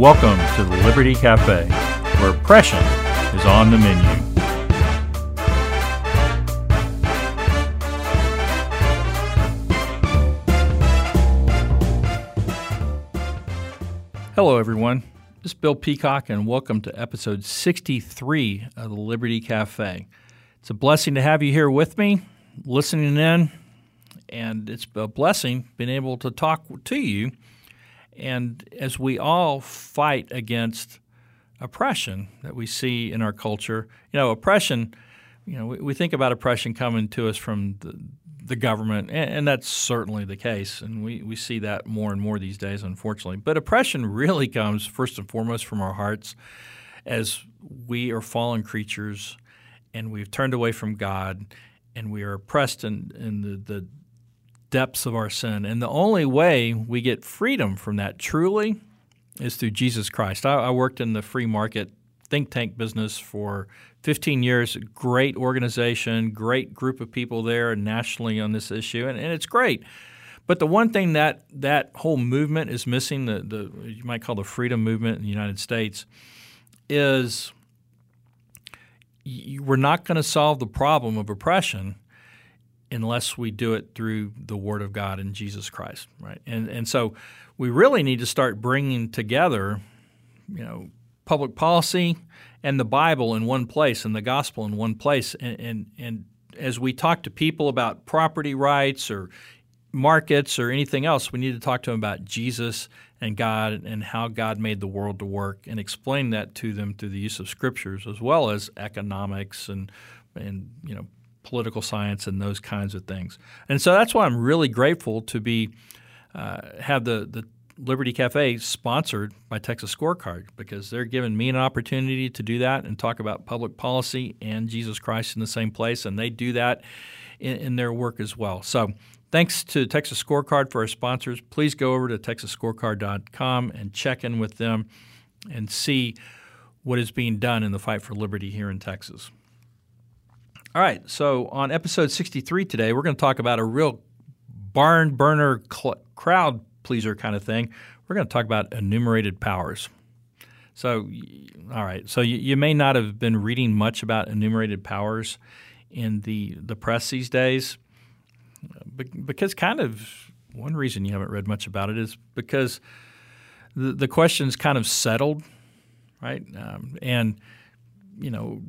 Welcome to the Liberty Cafe, where oppression is on the menu. Hello, everyone. This is Bill Peacock, and welcome to episode 63 of the Liberty Cafe. It's a blessing to have you here with me, listening in, and it's a blessing being able to talk to you. And as we all fight against oppression that we see in our culture, you know, oppression, you know, we, we think about oppression coming to us from the, the government, and, and, that's certainly the case. And we, we see that more and more these days, unfortunately. But oppression really comes first and foremost from our hearts as we are fallen creatures and we've turned away from God and we are oppressed in, in the, the depths of our sin. And the only way we get freedom from that truly is through Jesus Christ. I, I worked in the free market think tank business for 15 years. Great organization, great group of people there nationally on this issue, and, and it's great. But the one thing that that whole movement is missing, the, the you might call the freedom movement in the United States, is we're not going to solve the problem of oppression unless we do it through the Word of God and Jesus Christ, right? And and so we really need to start bringing together, you know, public policy and the Bible in one place and the gospel in one place. And, and, and as we talk to people about property rights or markets or anything else, we need to talk to them about Jesus and God and how God made the world to work and explain that to them through the use of scriptures as well as economics and and you know political science and those kinds of things. And so that's why I'm really grateful to be uh, have the the Liberty Cafe sponsored by Texas Scorecard because they're giving me an opportunity to do that and talk about public policy and Jesus Christ in the same place, and they do that in, in their work as well. So thanks to Texas Scorecard for our sponsors. Please go over to texasscorecard.com and check in with them and see what is being done in the fight for liberty here in Texas. All right, so on episode 63 today, we're going to talk about a real barn burner cl- crowd pleaser kind of thing. We're going to talk about enumerated powers. So, all right. So you, you, may not have been reading much about enumerated powers in the the press these days, because kind of one reason you haven't read much about it is because the the question's kind of settled, right? Um, and you know,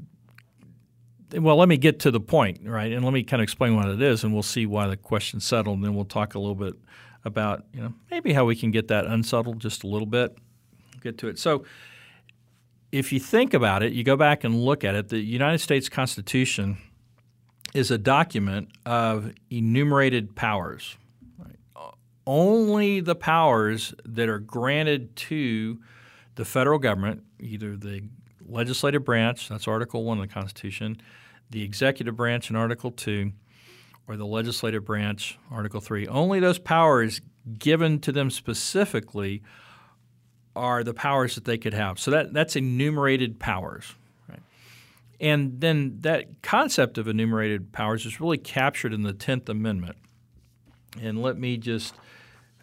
well, let me get to the point, right? And let me kind of explain what it is, and we'll see why the question's settled, and then we'll talk a little bit about you know maybe how we can get that unsettled just a little bit. Get to it. So if you think about it, you go back and look at it. The United States Constitution is a document of enumerated powers. Right? Only the powers that are granted to the federal government, either the legislative branch, that's Article 1 of the Constitution, the executive branch in Article 2, or the legislative branch, Article 3, only those powers given to them specifically are the powers that they could have. So that, that's enumerated powers. Right? And then that concept of enumerated powers is really captured in the 10th Amendment. And let me just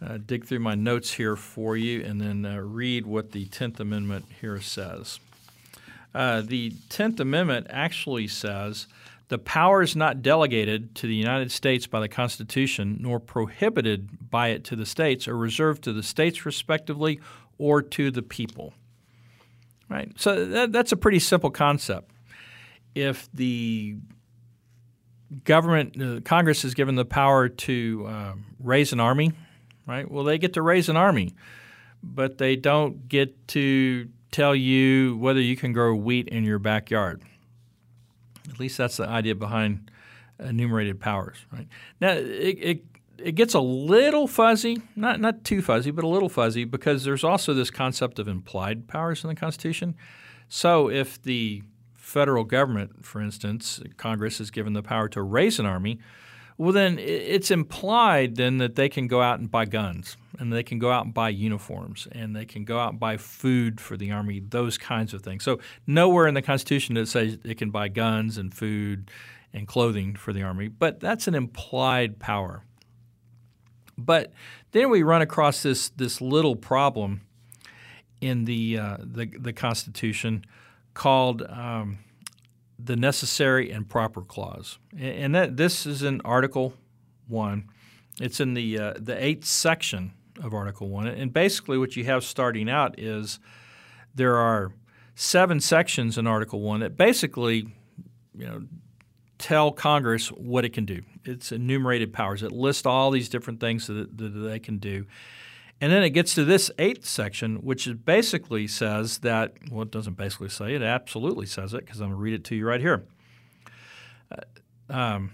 uh, dig through my notes here for you and then uh, read what the 10th Amendment here says. Uh, the 10th Amendment actually says the powers not delegated to the United States by the Constitution nor prohibited by it to the states are reserved to the states respectively or to the people. Right? So that, that's a pretty simple concept. If the government, uh, Congress is given the power to uh, raise an army, right? Well, they get to raise an army, but they don't get to tell you whether you can grow wheat in your backyard. At least that's the idea behind enumerated powers, right? Now it, it it gets a little fuzzy, not not too fuzzy, but a little fuzzy because there's also this concept of implied powers in the Constitution. So if the federal government, for instance, Congress is given the power to raise an army, well, then it's implied then that they can go out and buy guns and they can go out and buy uniforms and they can go out and buy food for the army, those kinds of things. So nowhere in the Constitution does it say it can buy guns and food and clothing for the army, but that's an implied power. But then we run across this this little problem in the uh, the, the Constitution called um, the necessary and proper clause, and that this is in Article One. It's in the uh, the eighth section of Article One, and basically what you have starting out is there are seven sections in Article One that basically, you know, tell Congress what it can do. It's enumerated powers. It lists all these different things that, that they can do. And then it gets to this eighth section, which basically says that, well, it doesn't basically say it, absolutely says it, because I'm going to read it to you right here. Uh, um,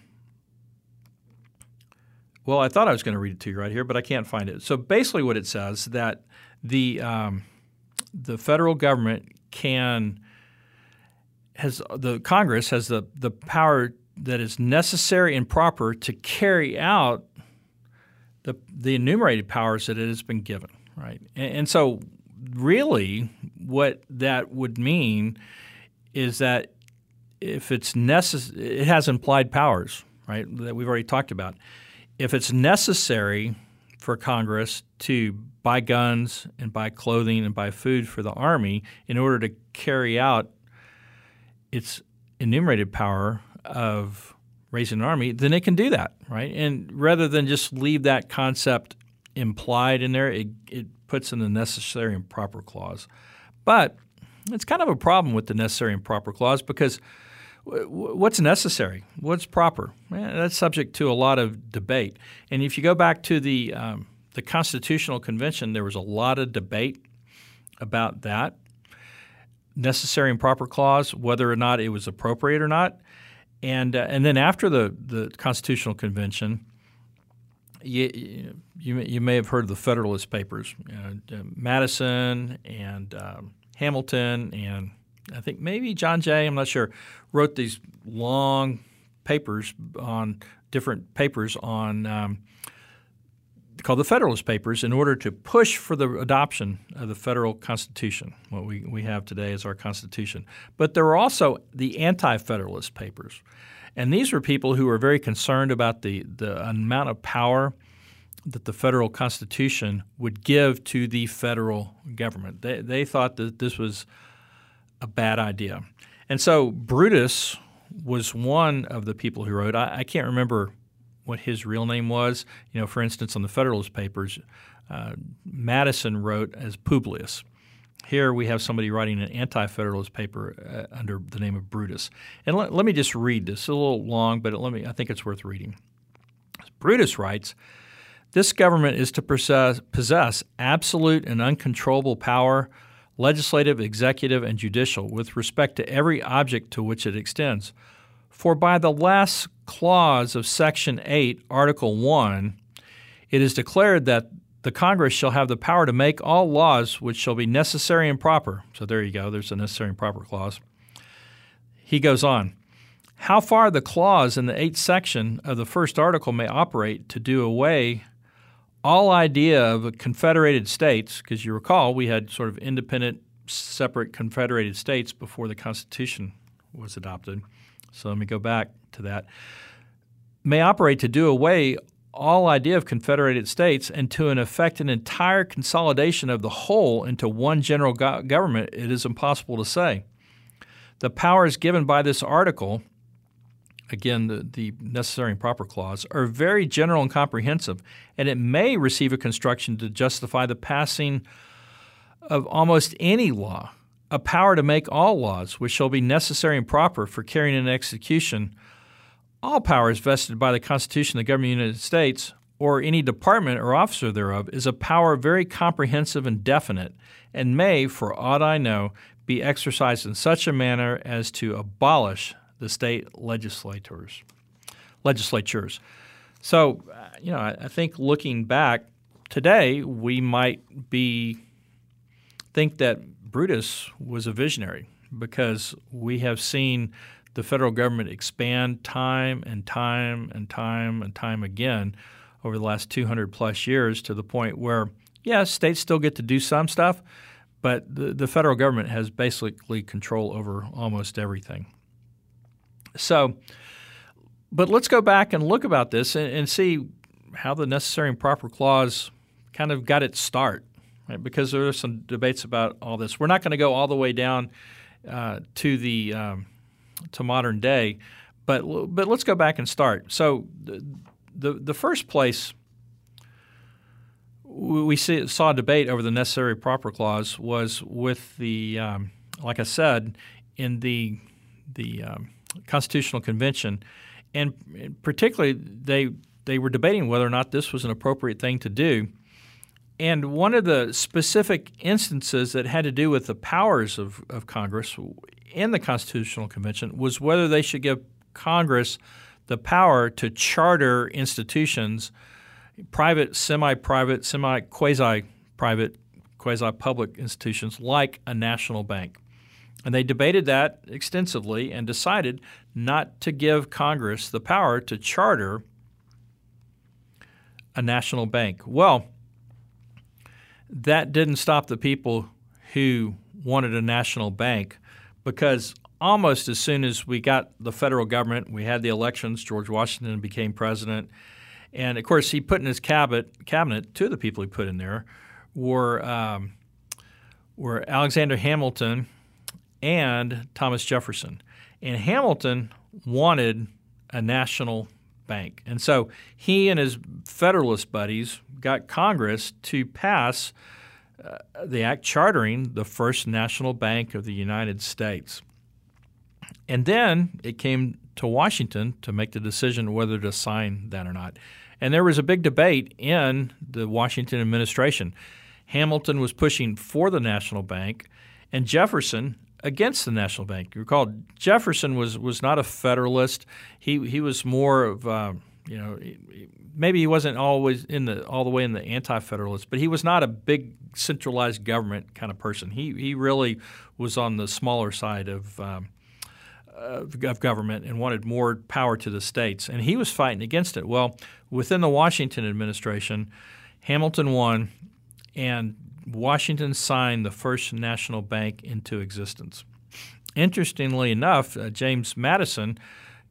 well, I thought I was going to read it to you right here, but I can't find it. So basically, what it says that the um, the federal government can has the Congress has the the power that is necessary and proper to carry out the the enumerated powers that it has been given, right? And, and so, really, what that would mean is that if it's necessary, it has implied powers, right? That we've already talked about. If it's necessary for Congress to buy guns and buy clothing and buy food for the army in order to carry out its enumerated power of raising an army, then it can do that, right? And rather than just leave that concept implied in there, it, it puts in the necessary and proper clause. But it's kind of a problem with the necessary and proper clause because what's necessary? What's proper? that's subject to a lot of debate. And if you go back to the um, the Constitutional Convention, there was a lot of debate about that necessary and proper clause, whether or not it was appropriate or not. And, uh, and then after the, the Constitutional Convention, you, you, you may have heard of the Federalist Papers. Uh, Madison and um, Hamilton and I think maybe John Jay, I'm not sure, wrote these long papers on different papers on um, called the Federalist Papers in order to push for the adoption of the federal constitution. What we, we have today is our constitution. But there were also the anti Federalist Papers. And these were people who were very concerned about the, the amount of power that the federal constitution would give to the federal government. They, they thought that this was a bad idea. And so Brutus was one of the people who wrote. I, I can't remember what his real name was. You know, for instance, on the Federalist Papers, uh, Madison wrote as Publius. Here we have somebody writing an anti-federalist paper uh, under the name of Brutus. And let, let me just read this. It's a little long, but let me. I think it's worth reading. Brutus writes, "This government is to possess, possess absolute and uncontrollable power." Legislative, executive, and judicial, with respect to every object to which it extends, for by the last clause of Section 8, Article 1, it is declared that the Congress shall have the power to make all laws which shall be necessary and proper. So there you go, there's a necessary and proper clause. He goes on. How far the clause in the eighth section of the first article may operate to do away all idea of a confederated states, because you recall we had sort of independent, separate confederated states before the Constitution was adopted. So let me go back to that. May operate to do away all idea of confederated states and to an effect an entire consolidation of the whole into one general go- government, it is impossible to say. The powers given by this article, again, the, the necessary and proper clause, are very general and comprehensive, and it may receive a construction to justify the passing of almost any law a power to make all laws which shall be necessary and proper for carrying into execution. All powers vested by the Constitution of the government of the United States or any department or officer thereof is a power very comprehensive and definite, and may, for aught I know, be exercised in such a manner as to abolish the state legislators. Legislatures. So, uh, you know, I think looking back today, we might be think that Brutus was a visionary because we have seen the federal government expand time and time and time and time again over the last 200 plus years to the point where, yes, states still get to do some stuff, but the, the federal government has basically control over almost everything. So, but let's go back and look about this and, and see how the necessary and proper clause kind of got its start right? Because there are some debates about all this. We're not going to go all the way down uh, to the um, to modern day, but but let's go back and start. So the the, the first place we see, saw a debate over the necessary proper clause was with the um, like I said in the the um, Constitutional Convention, and particularly they they were debating whether or not this was an appropriate thing to do. And one of the specific instances that had to do with the powers of, of Congress in the Constitutional Convention was whether they should give Congress the power to charter institutions, private, semi private, semi quasi private, quasi public institutions like a national bank. And they debated that extensively and decided not to give Congress the power to charter a national bank. Well, that didn't stop the people who wanted a national bank because almost as soon as we got the federal government, we had the elections, George Washington became president. And of course, he put in his cabinet, cabinet two of the people he put in there were, um, were Alexander Hamilton and Thomas Jefferson. And Hamilton wanted a national bank. And so he and his Federalist buddies got Congress to pass uh, the act chartering the first national bank of the United States. And then it came to Washington to make the decision whether to sign that or not. And there was a big debate in the Washington administration. Hamilton was pushing for the national bank, and Jefferson against the national bank. You recall Jefferson was was not a federalist. He he was more of uh, you know maybe he wasn't always in the all the way in the anti-federalist, but he was not a big centralized government kind of person. He he really was on the smaller side of um, of government and wanted more power to the states, and he was fighting against it. Well, within the Washington administration, Hamilton won, and Washington signed the first national bank into existence. Interestingly enough, uh, James Madison,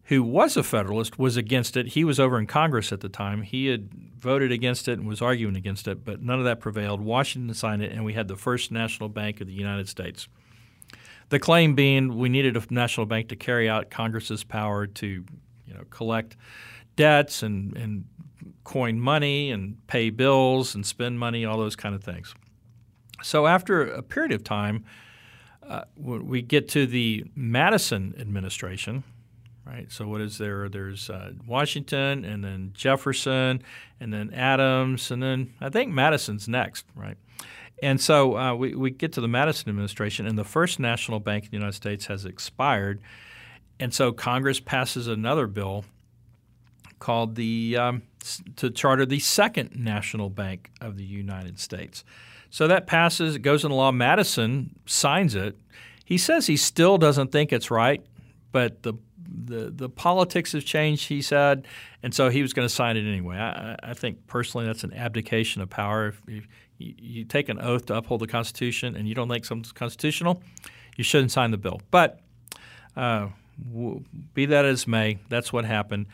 who was a Federalist, was against it. He was over in Congress at the time. He had voted against it and was arguing against it, but none of that prevailed. Washington signed it, and we had the first national bank of the United States. The claim being we needed a national bank to carry out Congress's power to you know, collect debts and, and coin money and pay bills and spend money, all those kind of things. So after a period of time, uh, we get to the Madison administration, right? So what is there? There's uh, Washington, and then Jefferson, and then Adams, and then I think Madison's next, right? And so uh, we, we get to the Madison administration, and the first national bank in the United States has expired. And so Congress passes another bill called the um, to charter the second national bank of the United States. So that passes, it goes into law. Madison signs it. He says he still doesn't think it's right, but the the, the politics have changed, he said, and so he was going to sign it anyway. I, I think personally that's an abdication of power. If, you, you, take an oath to uphold the Constitution and you don't think something's constitutional, you shouldn't sign the bill. But uh, be that as may, that's what happened.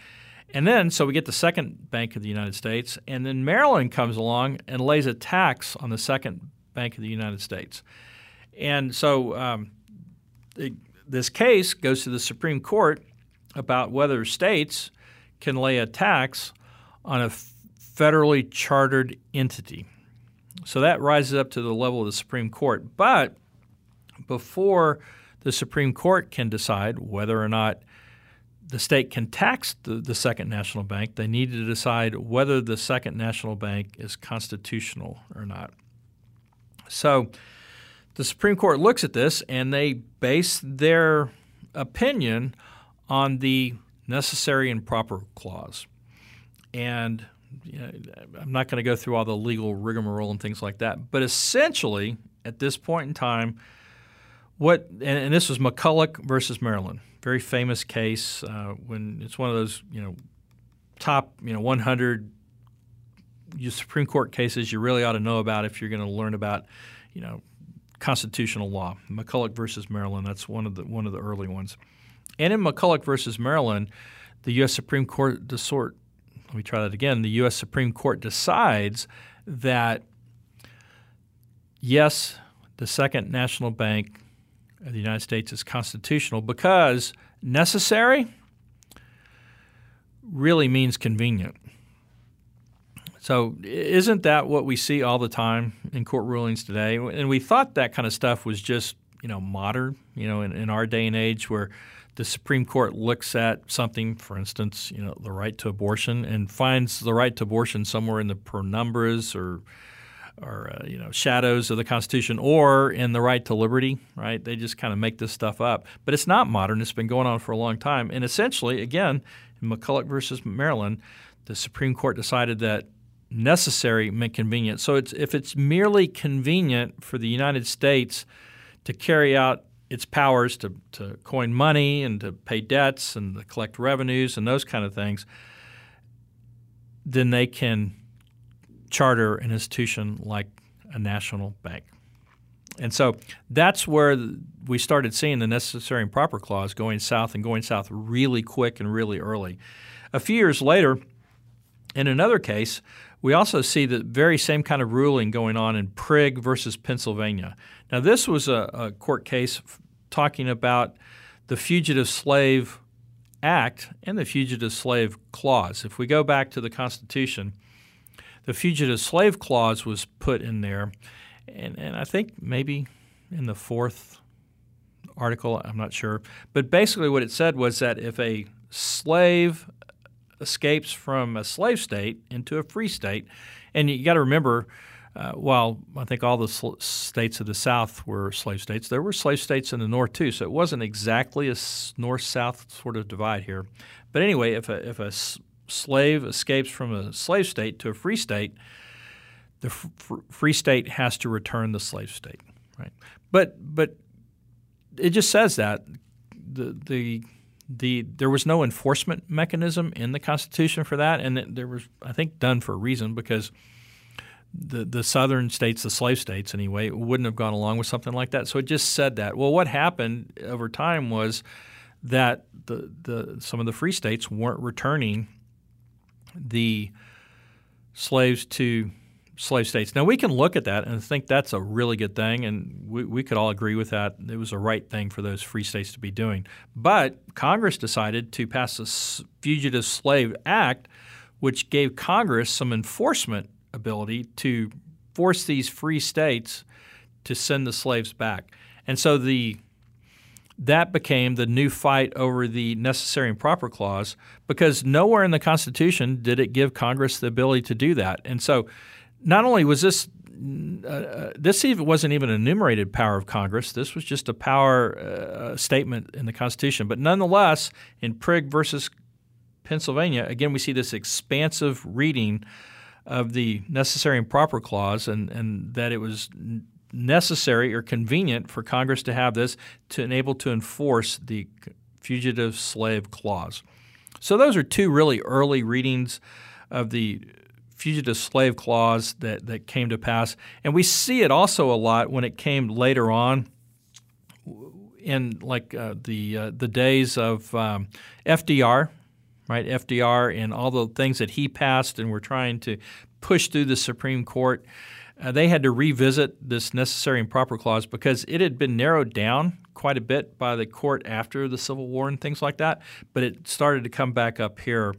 And then, so we get the second Bank of the United States, and then Maryland comes along and lays a tax on the second Bank of the United States. And so um, this case goes to the Supreme Court about whether states can lay a tax on a federally chartered entity. So that rises up to the level of the Supreme Court. But before the Supreme Court can decide whether or not the state can tax the, the second national bank, they need to decide whether the second national bank is constitutional or not. So the Supreme Court looks at this and they base their opinion on the necessary and proper clause. And you know, I'm not going to go through all the legal rigmarole and things like that, but essentially, at this point in time, what and, and this was McCulloch versus Maryland very famous case uh, when it's one of those you know top you know 100 Supreme Court cases you really ought to know about if you're going to learn about you know constitutional law. McCulloch versus Maryland that's one of the one of the early ones. And in McCulloch versus Maryland, the U.S. Supreme Court sort let me try that again. The U.S. Supreme Court decides that yes, the Second National Bank of the United States is constitutional because necessary really means convenient. So, isn't that what we see all the time in court rulings today? And we thought that kind of stuff was just, you know, modern, you know, in, in our day and age where the Supreme Court looks at something, for instance, you know, the right to abortion, and finds the right to abortion somewhere in the penumbras or or uh, you know shadows of the Constitution, or in the right to liberty. Right? They just kind of make this stuff up, but it's not modern. It's been going on for a long time, and essentially, again, in McCulloch versus Maryland, the Supreme Court decided that necessary meant convenient. So it's, if it's merely convenient for the United States to carry out its powers to, to coin money and to pay debts and to collect revenues and those kind of things, then they can charter an institution like a national bank. And so that's where we started seeing the necessary and proper clause going south and going south really quick and really early. A few years later, in another case, we also see the very same kind of ruling going on in Prigg versus Pennsylvania. Now, this was a, a court case talking about the Fugitive Slave Act and the Fugitive Slave Clause. If we go back to the Constitution, the Fugitive Slave Clause was put in there, and, and I think maybe in the fourth article, I'm not sure. But basically, what it said was that if a slave escapes from a slave state into a free state. And you got to remember, uh, while I think all the sl- states of the South were slave states, there were slave states in the North too. So it wasn't exactly a north south sort of divide here. But anyway, if a, if a slave escapes from a slave state to a free state, the f- free state has to return the slave state, right? But but it just says that the the the there was no enforcement mechanism in the Constitution for that, and it, there was I think done for a reason because the the southern states, the slave states anyway, wouldn't have gone along with something like that. So it just said that. Well, what happened over time was that the the some of the free states weren't returning the slaves to slave states. Now, we can look at that and think that's a really good thing, and we, we could all agree with that. It was the right thing for those free states to be doing. But Congress decided to pass the Fugitive Slave Act, which gave Congress some enforcement ability to force these free states to send the slaves back. And so the that became the new fight over the necessary and proper clause because nowhere in the Constitution did it give Congress the ability to do that. And so not only was this uh, uh, this even wasn't even a enumerated power of Congress. This was just a power uh, statement in the Constitution. But nonetheless, in Prigg versus Pennsylvania, again, we see this expansive reading of the necessary and proper clause, and, and that it was necessary or convenient for Congress to have this to enable to enforce the fugitive slave clause. So those are two really early readings of the fugitive slave clause that, that came to pass. And we see it also a lot when it came later on in like uh, the uh, the days of um, FDR, right? FDR and all the things that he passed and were trying to push through the Supreme Court. Uh, they had to revisit this necessary and proper clause because it had been narrowed down quite a bit by the court after the Civil War and things like that. But it started to come back up here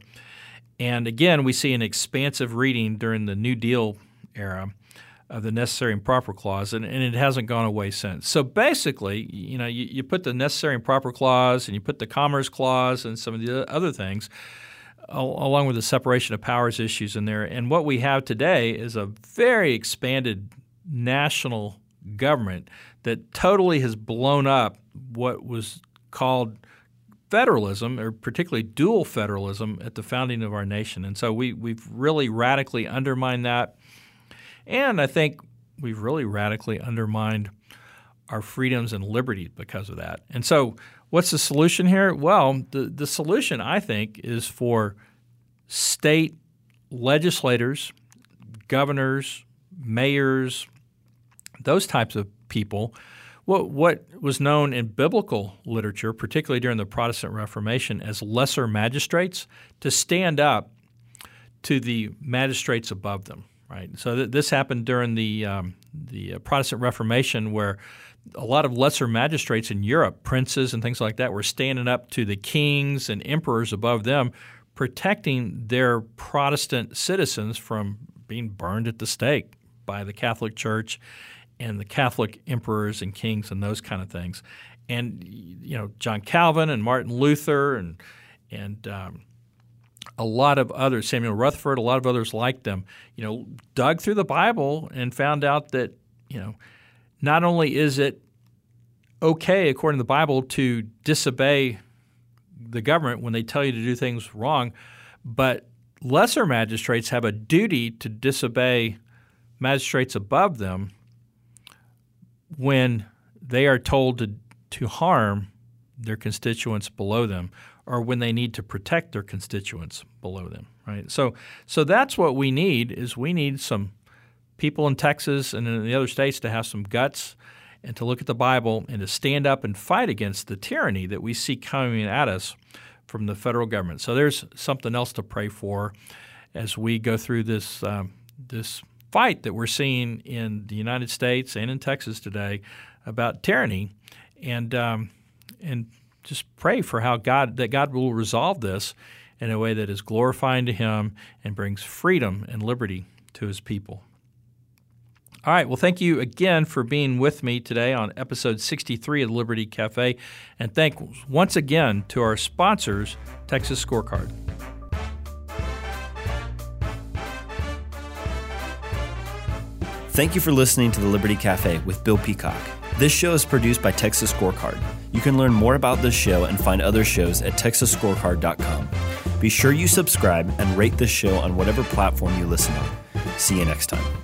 and again, we see an expansive reading during the New Deal era of the necessary and proper clause, and, and, it hasn't gone away since. So basically, you know, you, you, put the necessary and proper clause, and you put the commerce clause, and some of the other things, along with the separation of powers issues in there. And what we have today is a very expanded national government that totally has blown up what was called federalism, or particularly dual federalism, at the founding of our nation. And so we, we've really radically undermined that. And I think we've really radically undermined our freedoms and liberties because of that. And so, what's the solution here? Well, the, the solution, I think, is for state legislators, governors, mayors, those types of people what, what was known in biblical literature, particularly during the Protestant Reformation, as lesser magistrates, to stand up to the magistrates above them. right? So th- this happened during the um, the uh, Protestant Reformation, where a lot of lesser magistrates in Europe, princes and things like that, were standing up to the kings and emperors above them, protecting their Protestant citizens from being burned at the stake by the Catholic Church and the Catholic emperors and kings and those kind of things. And you know, John Calvin and Martin Luther and and um, a lot of others, Samuel Rutherford, a lot of others like them, you know, dug through the Bible and found out that you know, not only is it okay according to the Bible to disobey the government when they tell you to do things wrong, but lesser magistrates have a duty to disobey magistrates above them when they are told to, to harm their constituents below them or when they need to protect their constituents below them right? So so that's what we need is we need some people in Texas and in the other states to have some guts and to look at the Bible and to stand up and fight against the tyranny that we see coming at us from the federal government. So there's something else to pray for as we go through this um, this fight that we're seeing in the United States and in Texas today about tyranny, and um, and just pray for how God that God will resolve this in a way that is glorifying to Him and brings freedom and liberty to His people. All right. Well, thank you again for being with me today on episode 63 of Liberty Cafe. And thank once again to our sponsors, Texas Scorecard. Thank you for listening to the Liberty Cafe with Bill Peacock. This show is produced by Texas Scorecard. You can learn more about this show and find other shows at texasscorecard.com. Be sure you subscribe and rate this show on whatever platform you listen on. See you next time.